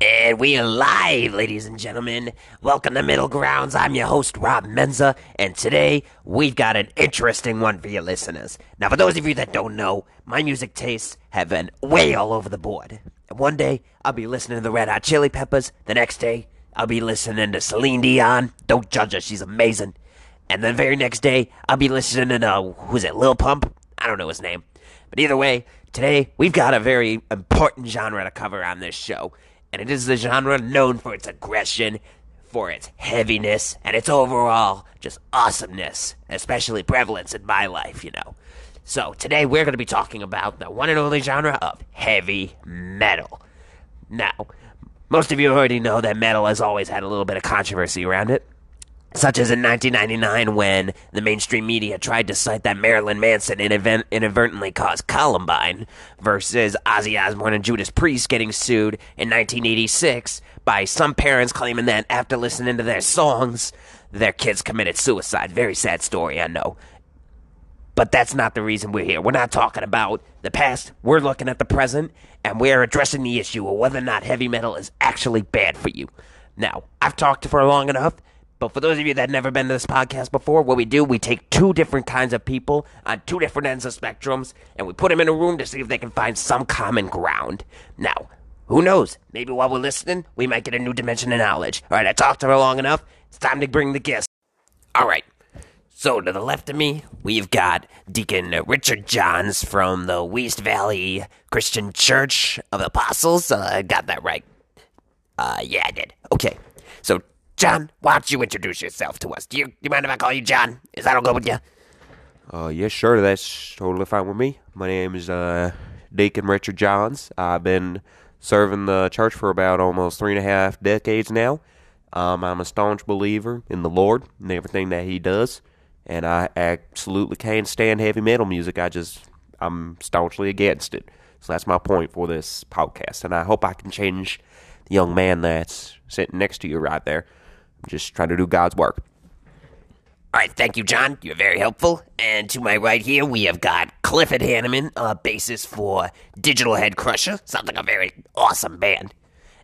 And we are live, ladies and gentlemen. Welcome to Middle Grounds. I'm your host, Rob Menza, and today we've got an interesting one for your listeners. Now, for those of you that don't know, my music tastes have been way all over the board. One day, I'll be listening to the Red Hot Chili Peppers. The next day, I'll be listening to Celine Dion. Don't judge her, she's amazing. And the very next day, I'll be listening to, uh, who's it, Lil Pump? I don't know his name. But either way, today we've got a very important genre to cover on this show and it is the genre known for its aggression, for its heaviness, and its overall just awesomeness, especially prevalence in my life, you know. So, today we're going to be talking about the one and only genre of heavy metal. Now, most of you already know that metal has always had a little bit of controversy around it such as in 1999 when the mainstream media tried to cite that Marilyn Manson inadvertently caused Columbine, versus Ozzy Osbourne and Judas Priest getting sued in 1986 by some parents claiming that after listening to their songs, their kids committed suicide. Very sad story, I know. But that's not the reason we're here. We're not talking about the past. We're looking at the present, and we're addressing the issue of whether or not heavy metal is actually bad for you. Now, I've talked for long enough. But for those of you that have never been to this podcast before, what we do, we take two different kinds of people on two different ends of spectrums, and we put them in a room to see if they can find some common ground. Now, who knows? Maybe while we're listening, we might get a new dimension of knowledge. All right, I talked to her long enough. It's time to bring the guest. All right. So to the left of me, we've got Deacon Richard Johns from the West Valley Christian Church of Apostles. Uh, I got that right. Uh, yeah, I did. Okay. So John, why don't you introduce yourself to us? Do you, do you mind if I call you John? Is that okay with you? Uh, yes, sure. That's totally fine with me. My name is uh, Deacon Richard Johns. I've been serving the church for about almost three and a half decades now. Um, I'm a staunch believer in the Lord and everything that He does, and I absolutely can't stand heavy metal music. I just, I'm staunchly against it. So that's my point for this podcast, and I hope I can change the young man that's sitting next to you right there I'm just trying to do God's work. All right, thank you, John. You're very helpful. And to my right here, we have got Clifford Hanneman, a bassist for Digital Head Crusher. Sounds like a very awesome band.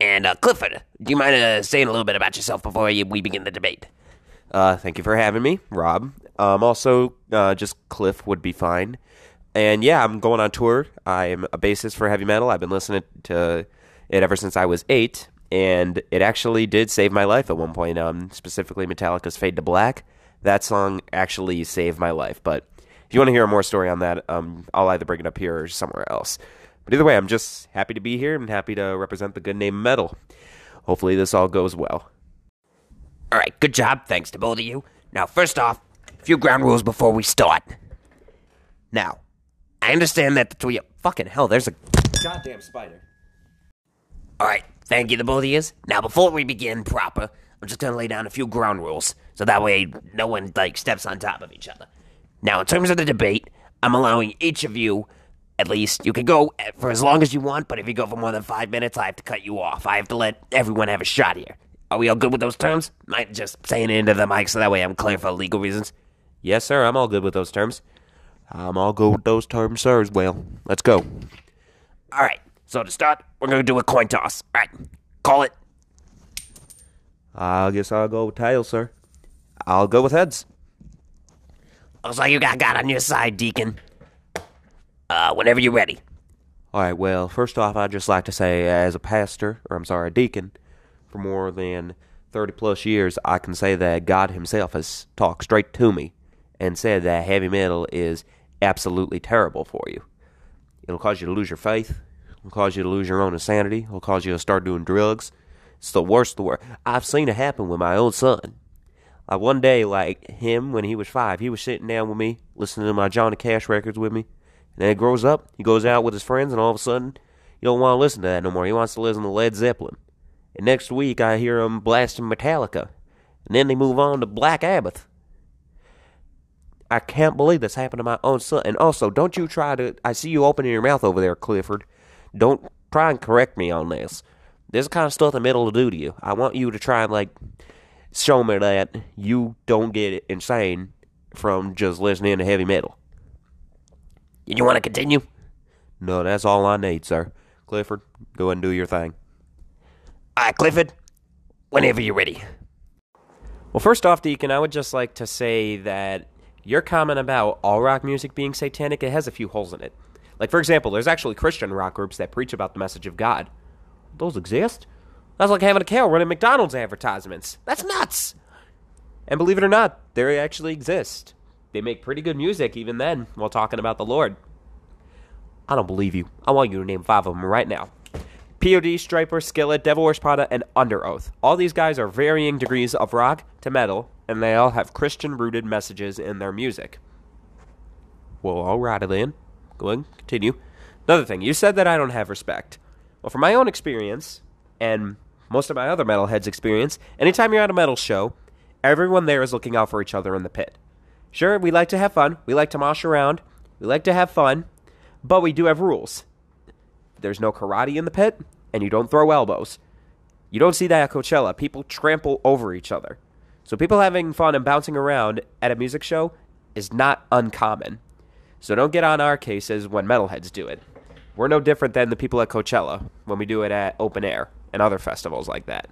And uh, Clifford, do you mind uh, saying a little bit about yourself before we begin the debate? Uh, thank you for having me, Rob. Um, also, uh, just Cliff would be fine. And yeah, I'm going on tour. I'm a bassist for heavy metal. I've been listening to it ever since I was eight and it actually did save my life at one point. Um, specifically Metallica's "Fade to Black." That song actually saved my life. But if you want to hear a more story on that, um, I'll either bring it up here or somewhere else. But either way, I'm just happy to be here and happy to represent the good name metal. Hopefully, this all goes well. All right, good job. Thanks to both of you. Now, first off, a few ground rules before we start. Now, I understand that the two you. Fucking hell, there's a goddamn spider. All right, Thank you, the both of you. Now, before we begin proper, I'm just gonna lay down a few ground rules, so that way no one, like, steps on top of each other. Now, in terms of the debate, I'm allowing each of you, at least, you can go for as long as you want, but if you go for more than five minutes, I have to cut you off. I have to let everyone have a shot here. Are we all good with those terms? Might just saying it into the mic so that way I'm clear for legal reasons. Yes, sir, I'm all good with those terms. I'm all good with those terms, sir, as well. Let's go. All right. So to start, we're gonna do a coin toss. All right, call it. I guess I'll go with tails, sir. I'll go with heads. Looks like you got God on your side, Deacon. Uh, whenever you're ready. All right. Well, first off, I'd just like to say, as a pastor, or I'm sorry, a deacon, for more than 30 plus years, I can say that God Himself has talked straight to me and said that heavy metal is absolutely terrible for you. It'll cause you to lose your faith will cause you to lose your own insanity. It'll cause you to start doing drugs. It's the worst. The worst. I've seen it happen with my own son. Like one day, like him when he was five, he was sitting down with me, listening to my Johnny Cash records with me. And then he grows up, he goes out with his friends, and all of a sudden, he don't want to listen to that no more. He wants to listen to Led Zeppelin. And next week, I hear him blasting Metallica. And then they move on to Black Sabbath. I can't believe this happened to my own son. And also, don't you try to. I see you opening your mouth over there, Clifford. Don't try and correct me on this. This is kind of stuff the metal will do to you. I want you to try and like show me that you don't get insane from just listening to heavy metal. You want to continue? No, that's all I need, sir. Clifford, go and do your thing. All right, Clifford, whenever you're ready. Well, first off, Deacon, I would just like to say that your comment about all rock music being satanic, it has a few holes in it. Like, for example, there's actually Christian rock groups that preach about the message of God. Those exist? That's like having a cow running McDonald's advertisements. That's nuts! And believe it or not, they actually exist. They make pretty good music even then while talking about the Lord. I don't believe you. I want you to name five of them right now. POD, Stryper, Skillet, Devil Wears Prada, and Underoath. All these guys are varying degrees of rock to metal, and they all have Christian rooted messages in their music. Well, alrighty then. Go ahead, continue. Another thing, you said that I don't have respect. Well, from my own experience, and most of my other metalheads' experience, anytime you're at a metal show, everyone there is looking out for each other in the pit. Sure, we like to have fun, we like to mosh around, we like to have fun, but we do have rules. There's no karate in the pit, and you don't throw elbows. You don't see that at Coachella. People trample over each other. So people having fun and bouncing around at a music show is not uncommon. So don't get on our cases when metalheads do it. We're no different than the people at Coachella when we do it at open air and other festivals like that.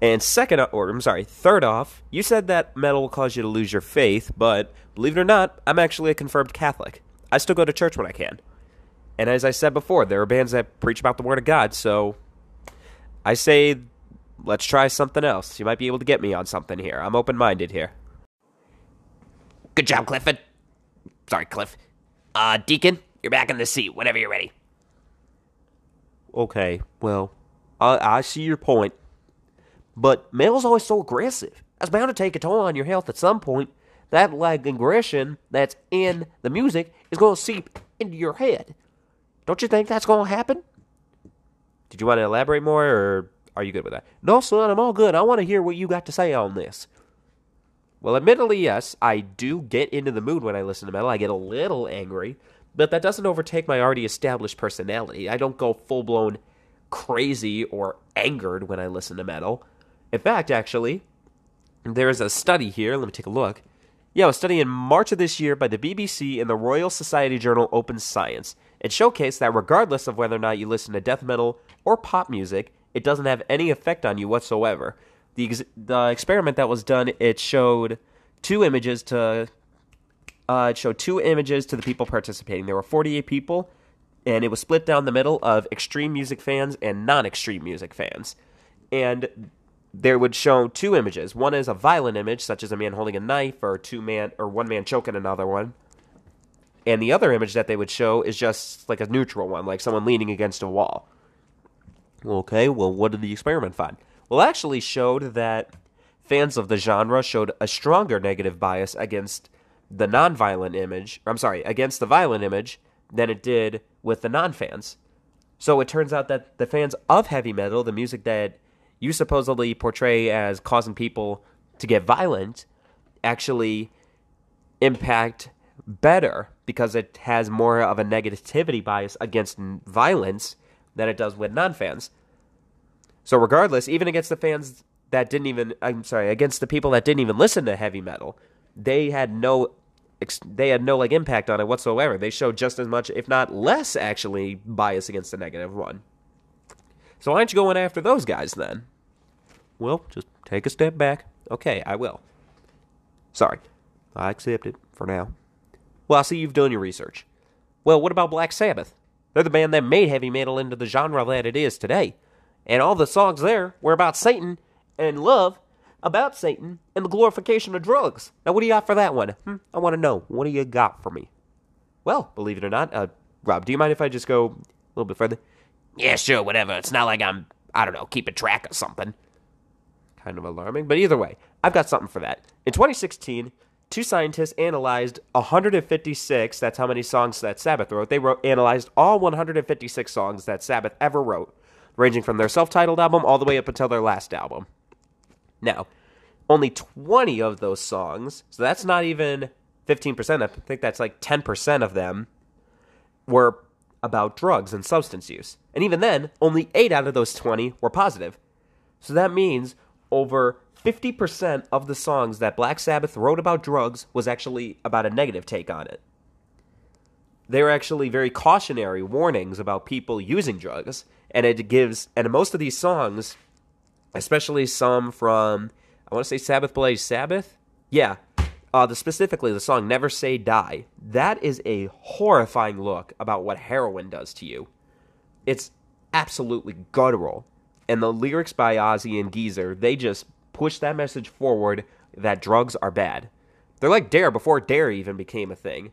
And second, or I'm sorry, third off, you said that metal will cause you to lose your faith, but believe it or not, I'm actually a confirmed Catholic. I still go to church when I can. And as I said before, there are bands that preach about the Word of God, so I say let's try something else. You might be able to get me on something here. I'm open minded here. Good job, Clifford. Sorry, Cliff. Uh, Deacon, you're back in the seat whenever you're ready. Okay, well, I, I see your point. But metal's always so aggressive. That's bound to take a toll on your health at some point. That like aggression that's in the music is going to seep into your head. Don't you think that's going to happen? Did you want to elaborate more, or are you good with that? No, son, I'm all good. I want to hear what you got to say on this. Well, admittedly, yes, I do get into the mood when I listen to metal. I get a little angry, but that doesn't overtake my already established personality. I don't go full blown crazy or angered when I listen to metal. In fact, actually, there's a study here. Let me take a look. Yeah, a study in March of this year by the BBC and the Royal Society journal Open Science. It showcased that regardless of whether or not you listen to death metal or pop music, it doesn't have any effect on you whatsoever. The, ex- the experiment that was done, it showed two images to uh, it showed two images to the people participating. There were 48 people, and it was split down the middle of extreme music fans and non-extreme music fans. And there would show two images. One is a violent image, such as a man holding a knife, or two man or one man choking another one. And the other image that they would show is just like a neutral one, like someone leaning against a wall. Okay, well, what did the experiment find? Well, actually showed that fans of the genre showed a stronger negative bias against the non-violent image. I'm sorry, against the violent image than it did with the non-fans. So it turns out that the fans of heavy metal, the music that you supposedly portray as causing people to get violent, actually impact better because it has more of a negativity bias against violence than it does with non-fans. So regardless, even against the fans that didn't even I'm sorry, against the people that didn't even listen to heavy metal, they had no they had no like impact on it whatsoever. They showed just as much, if not less, actually bias against the negative one. So why aren't you going after those guys then? Well, just take a step back. Okay, I will. Sorry, I accept it for now. Well, I see you've done your research. Well, what about Black Sabbath? They're the band that made heavy metal into the genre that it is today. And all the songs there were about Satan and love about Satan and the glorification of drugs. Now, what do you got for that one? Hmm, I want to know. What do you got for me? Well, believe it or not, uh, Rob, do you mind if I just go a little bit further? Yeah, sure, whatever. It's not like I'm, I don't know, keeping track of something. Kind of alarming, but either way, I've got something for that. In 2016, two scientists analyzed 156, that's how many songs that Sabbath wrote. They wrote, analyzed all 156 songs that Sabbath ever wrote, ranging from their self titled album all the way up until their last album. Now, only 20 of those songs, so that's not even 15%, I think that's like 10% of them, were about drugs and substance use. And even then, only 8 out of those 20 were positive. So that means over 50% of the songs that Black Sabbath wrote about drugs was actually about a negative take on it. They were actually very cautionary warnings about people using drugs. And it gives and most of these songs, especially some from I want to say Sabbath Blaze Sabbath, yeah, uh, the specifically the song "Never Say Die." That is a horrifying look about what heroin does to you. It's absolutely guttural, and the lyrics by Ozzy and Geezer they just push that message forward that drugs are bad. They're like Dare before Dare even became a thing.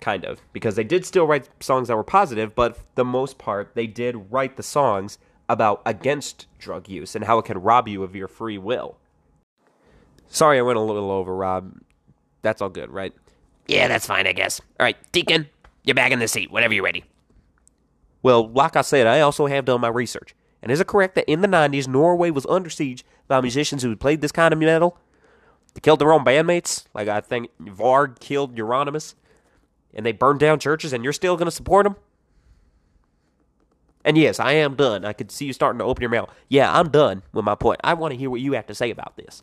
Kind of, because they did still write songs that were positive, but for the most part, they did write the songs about against drug use and how it can rob you of your free will. Sorry, I went a little over, Rob. That's all good, right? Yeah, that's fine, I guess. All right, Deacon, you're back in the seat whenever you're ready. Well, like I said, I also have done my research. And is it correct that in the 90s, Norway was under siege by musicians who played this kind of metal? They killed their own bandmates? Like I think Varg killed Euronymous? And they burned down churches, and you're still going to support them? And yes, I am done. I could see you starting to open your mouth. Yeah, I'm done with my point. I want to hear what you have to say about this.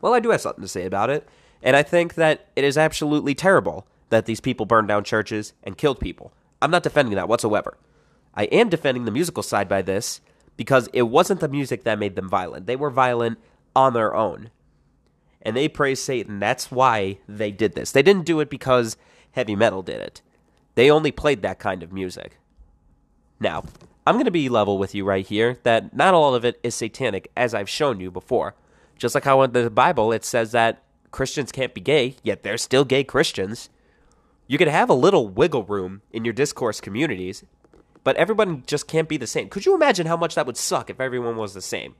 Well, I do have something to say about it. And I think that it is absolutely terrible that these people burned down churches and killed people. I'm not defending that whatsoever. I am defending the musical side by this because it wasn't the music that made them violent. They were violent on their own. And they praise Satan. That's why they did this. They didn't do it because heavy metal did it. They only played that kind of music. Now, I'm going to be level with you right here that not all of it is satanic, as I've shown you before. Just like how in the Bible it says that Christians can't be gay, yet they're still gay Christians. You could have a little wiggle room in your discourse communities, but everyone just can't be the same. Could you imagine how much that would suck if everyone was the same?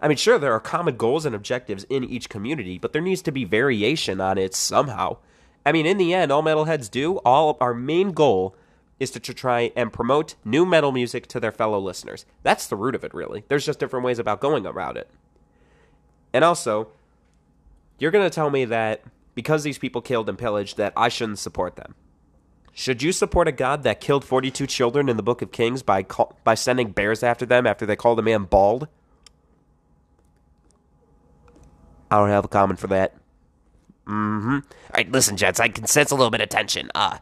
I mean, sure, there are common goals and objectives in each community, but there needs to be variation on it somehow. I mean, in the end, all metalheads do, all our main goal is to try and promote new metal music to their fellow listeners. That's the root of it, really. There's just different ways about going about it. And also, you're going to tell me that because these people killed and pillaged, that I shouldn't support them. Should you support a god that killed 42 children in the Book of Kings by call, by sending bears after them after they called a man bald? I don't have a comment for that. Mm-hmm. All right, listen, gents, I can sense a little bit of tension. Uh,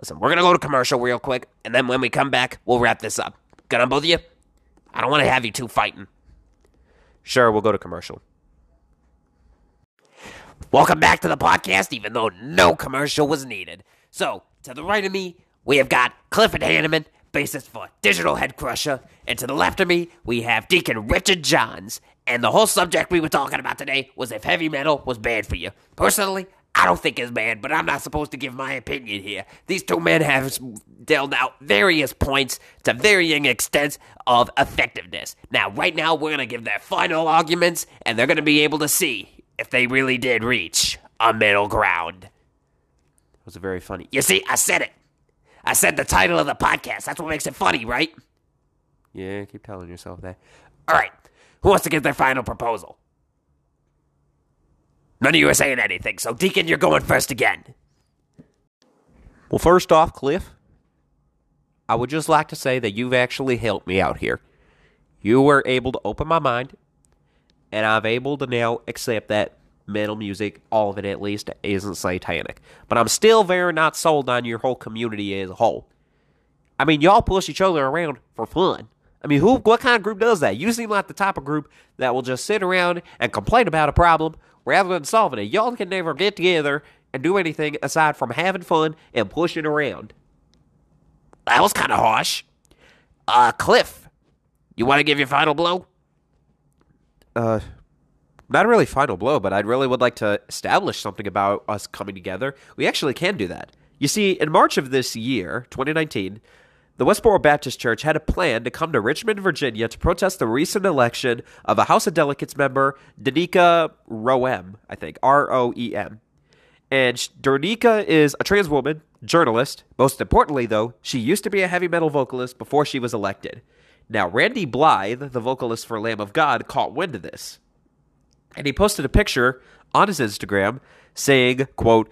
listen, we're gonna go to commercial real quick, and then when we come back, we'll wrap this up. Good on both of you? I don't want to have you two fighting. Sure, we'll go to commercial. Welcome back to the podcast, even though no commercial was needed. So, to the right of me, we have got Clifford Hanneman, bassist for Digital Head Crusher, and to the left of me, we have Deacon Richard Johns. And the whole subject we were talking about today was if heavy metal was bad for you. Personally, I don't think it's bad, but I'm not supposed to give my opinion here. These two men have dealt out various points to varying extents of effectiveness. Now, right now, we're going to give their final arguments, and they're going to be able to see if they really did reach a middle ground. It was a very funny. You see, I said it. I said the title of the podcast. That's what makes it funny, right? Yeah, keep telling yourself that. All right. Who wants to give their final proposal? None of you are saying anything, so Deacon, you're going first again. Well, first off, Cliff, I would just like to say that you've actually helped me out here. You were able to open my mind, and I've able to now accept that metal music, all of it at least, isn't satanic. But I'm still very not sold on your whole community as a whole. I mean, y'all push each other around for fun. I mean, who? What kind of group does that? You seem like the type of group that will just sit around and complain about a problem rather than solving it. Y'all can never get together and do anything aside from having fun and pushing around. That was kind of harsh. Uh, Cliff, you want to give your final blow? Uh, not really final blow, but I really would like to establish something about us coming together. We actually can do that. You see, in March of this year, 2019, the Westboro Baptist Church had a plan to come to Richmond, Virginia to protest the recent election of a House of Delegates member, Danica Roem, I think, R O E M. And Danica is a trans woman, journalist. Most importantly, though, she used to be a heavy metal vocalist before she was elected. Now, Randy Blythe, the vocalist for Lamb of God, caught wind of this. And he posted a picture on his Instagram saying, quote,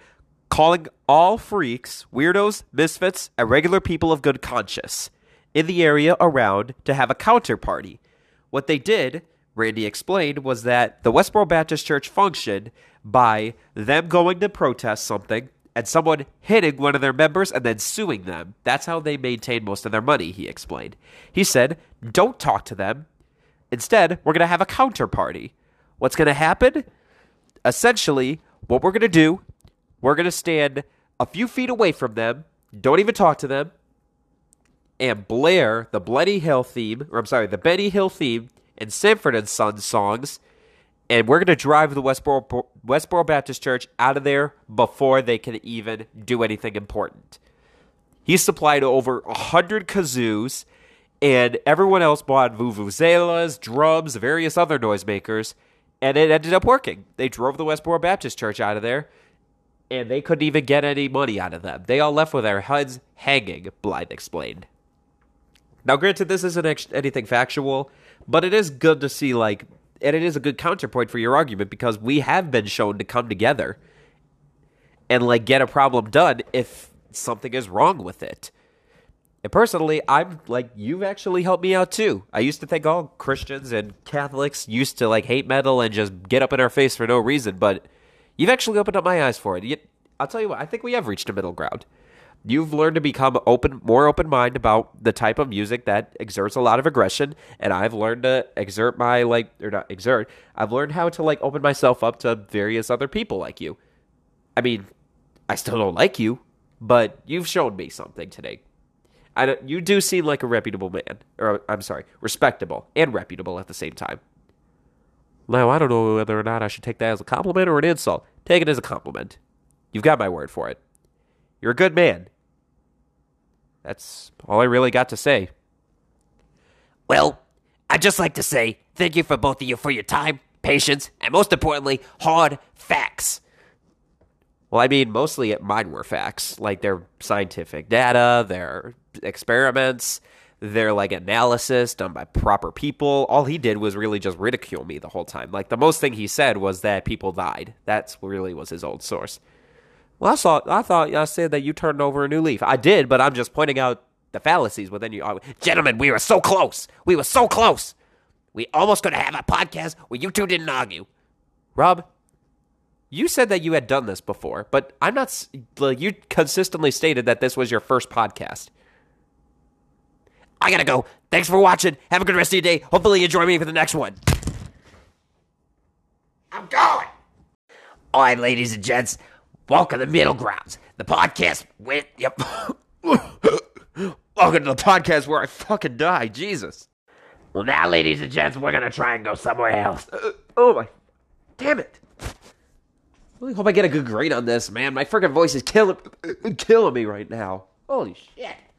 calling all freaks, weirdos, misfits, and regular people of good conscience in the area around to have a counter party. What they did, Randy explained, was that the Westboro Baptist Church functioned by them going to protest something and someone hitting one of their members and then suing them. That's how they maintain most of their money, he explained. He said, Don't talk to them. Instead, we're going to have a counterparty. What's going to happen? Essentially, what we're going to do, we're going to stand a few feet away from them, don't even talk to them, and blare the Bloody Hill theme, or I'm sorry, the Benny Hill theme and Sanford and Sons songs, and we're going to drive the Westboro, Westboro Baptist Church out of there before they can even do anything important. He supplied over a hundred kazoos, and everyone else bought vuvuzelas, drums, various other noisemakers, and it ended up working. They drove the Westboro Baptist Church out of there, and they couldn't even get any money out of them. They all left with their heads hanging, Blythe explained. Now, granted, this isn't ex- anything factual, but it is good to see, like, and it is a good counterpoint for your argument because we have been shown to come together and, like, get a problem done if something is wrong with it. And personally, I'm like, you've actually helped me out too. I used to think all Christians and Catholics used to, like, hate metal and just get up in our face for no reason, but you've actually opened up my eyes for it. I'll tell you what, I think we have reached a middle ground you've learned to become open more open mind about the type of music that exerts a lot of aggression and i've learned to exert my like or not exert i've learned how to like open myself up to various other people like you i mean i still don't like you but you've shown me something today I don't, you do seem like a reputable man or i'm sorry respectable and reputable at the same time now i don't know whether or not i should take that as a compliment or an insult take it as a compliment you've got my word for it you're a good man. That's all I really got to say. Well, I'd just like to say thank you for both of you for your time, patience, and most importantly, hard facts. Well, I mean, mostly it, mine were facts. Like their scientific data, their experiments, their like analysis done by proper people. All he did was really just ridicule me the whole time. Like the most thing he said was that people died. That's really was his old source. Well, I thought I thought I said that you turned over a new leaf. I did, but I'm just pointing out the fallacies within you. Gentlemen, we were so close. We were so close. We almost could have a podcast where you two didn't argue. Rob, you said that you had done this before, but I'm not. Like, you consistently stated that this was your first podcast. I gotta go. Thanks for watching. Have a good rest of your day. Hopefully, you join me for the next one. I'm going. All right, ladies and gents. Welcome to the Middle Grounds, the podcast with yep. Welcome to the podcast where I fucking die, Jesus. Well, now, ladies and gents, we're gonna try and go somewhere else. Uh, oh my, damn it! Really hope I get a good grade on this, man. My freaking voice is killing, killing me right now. Holy shit!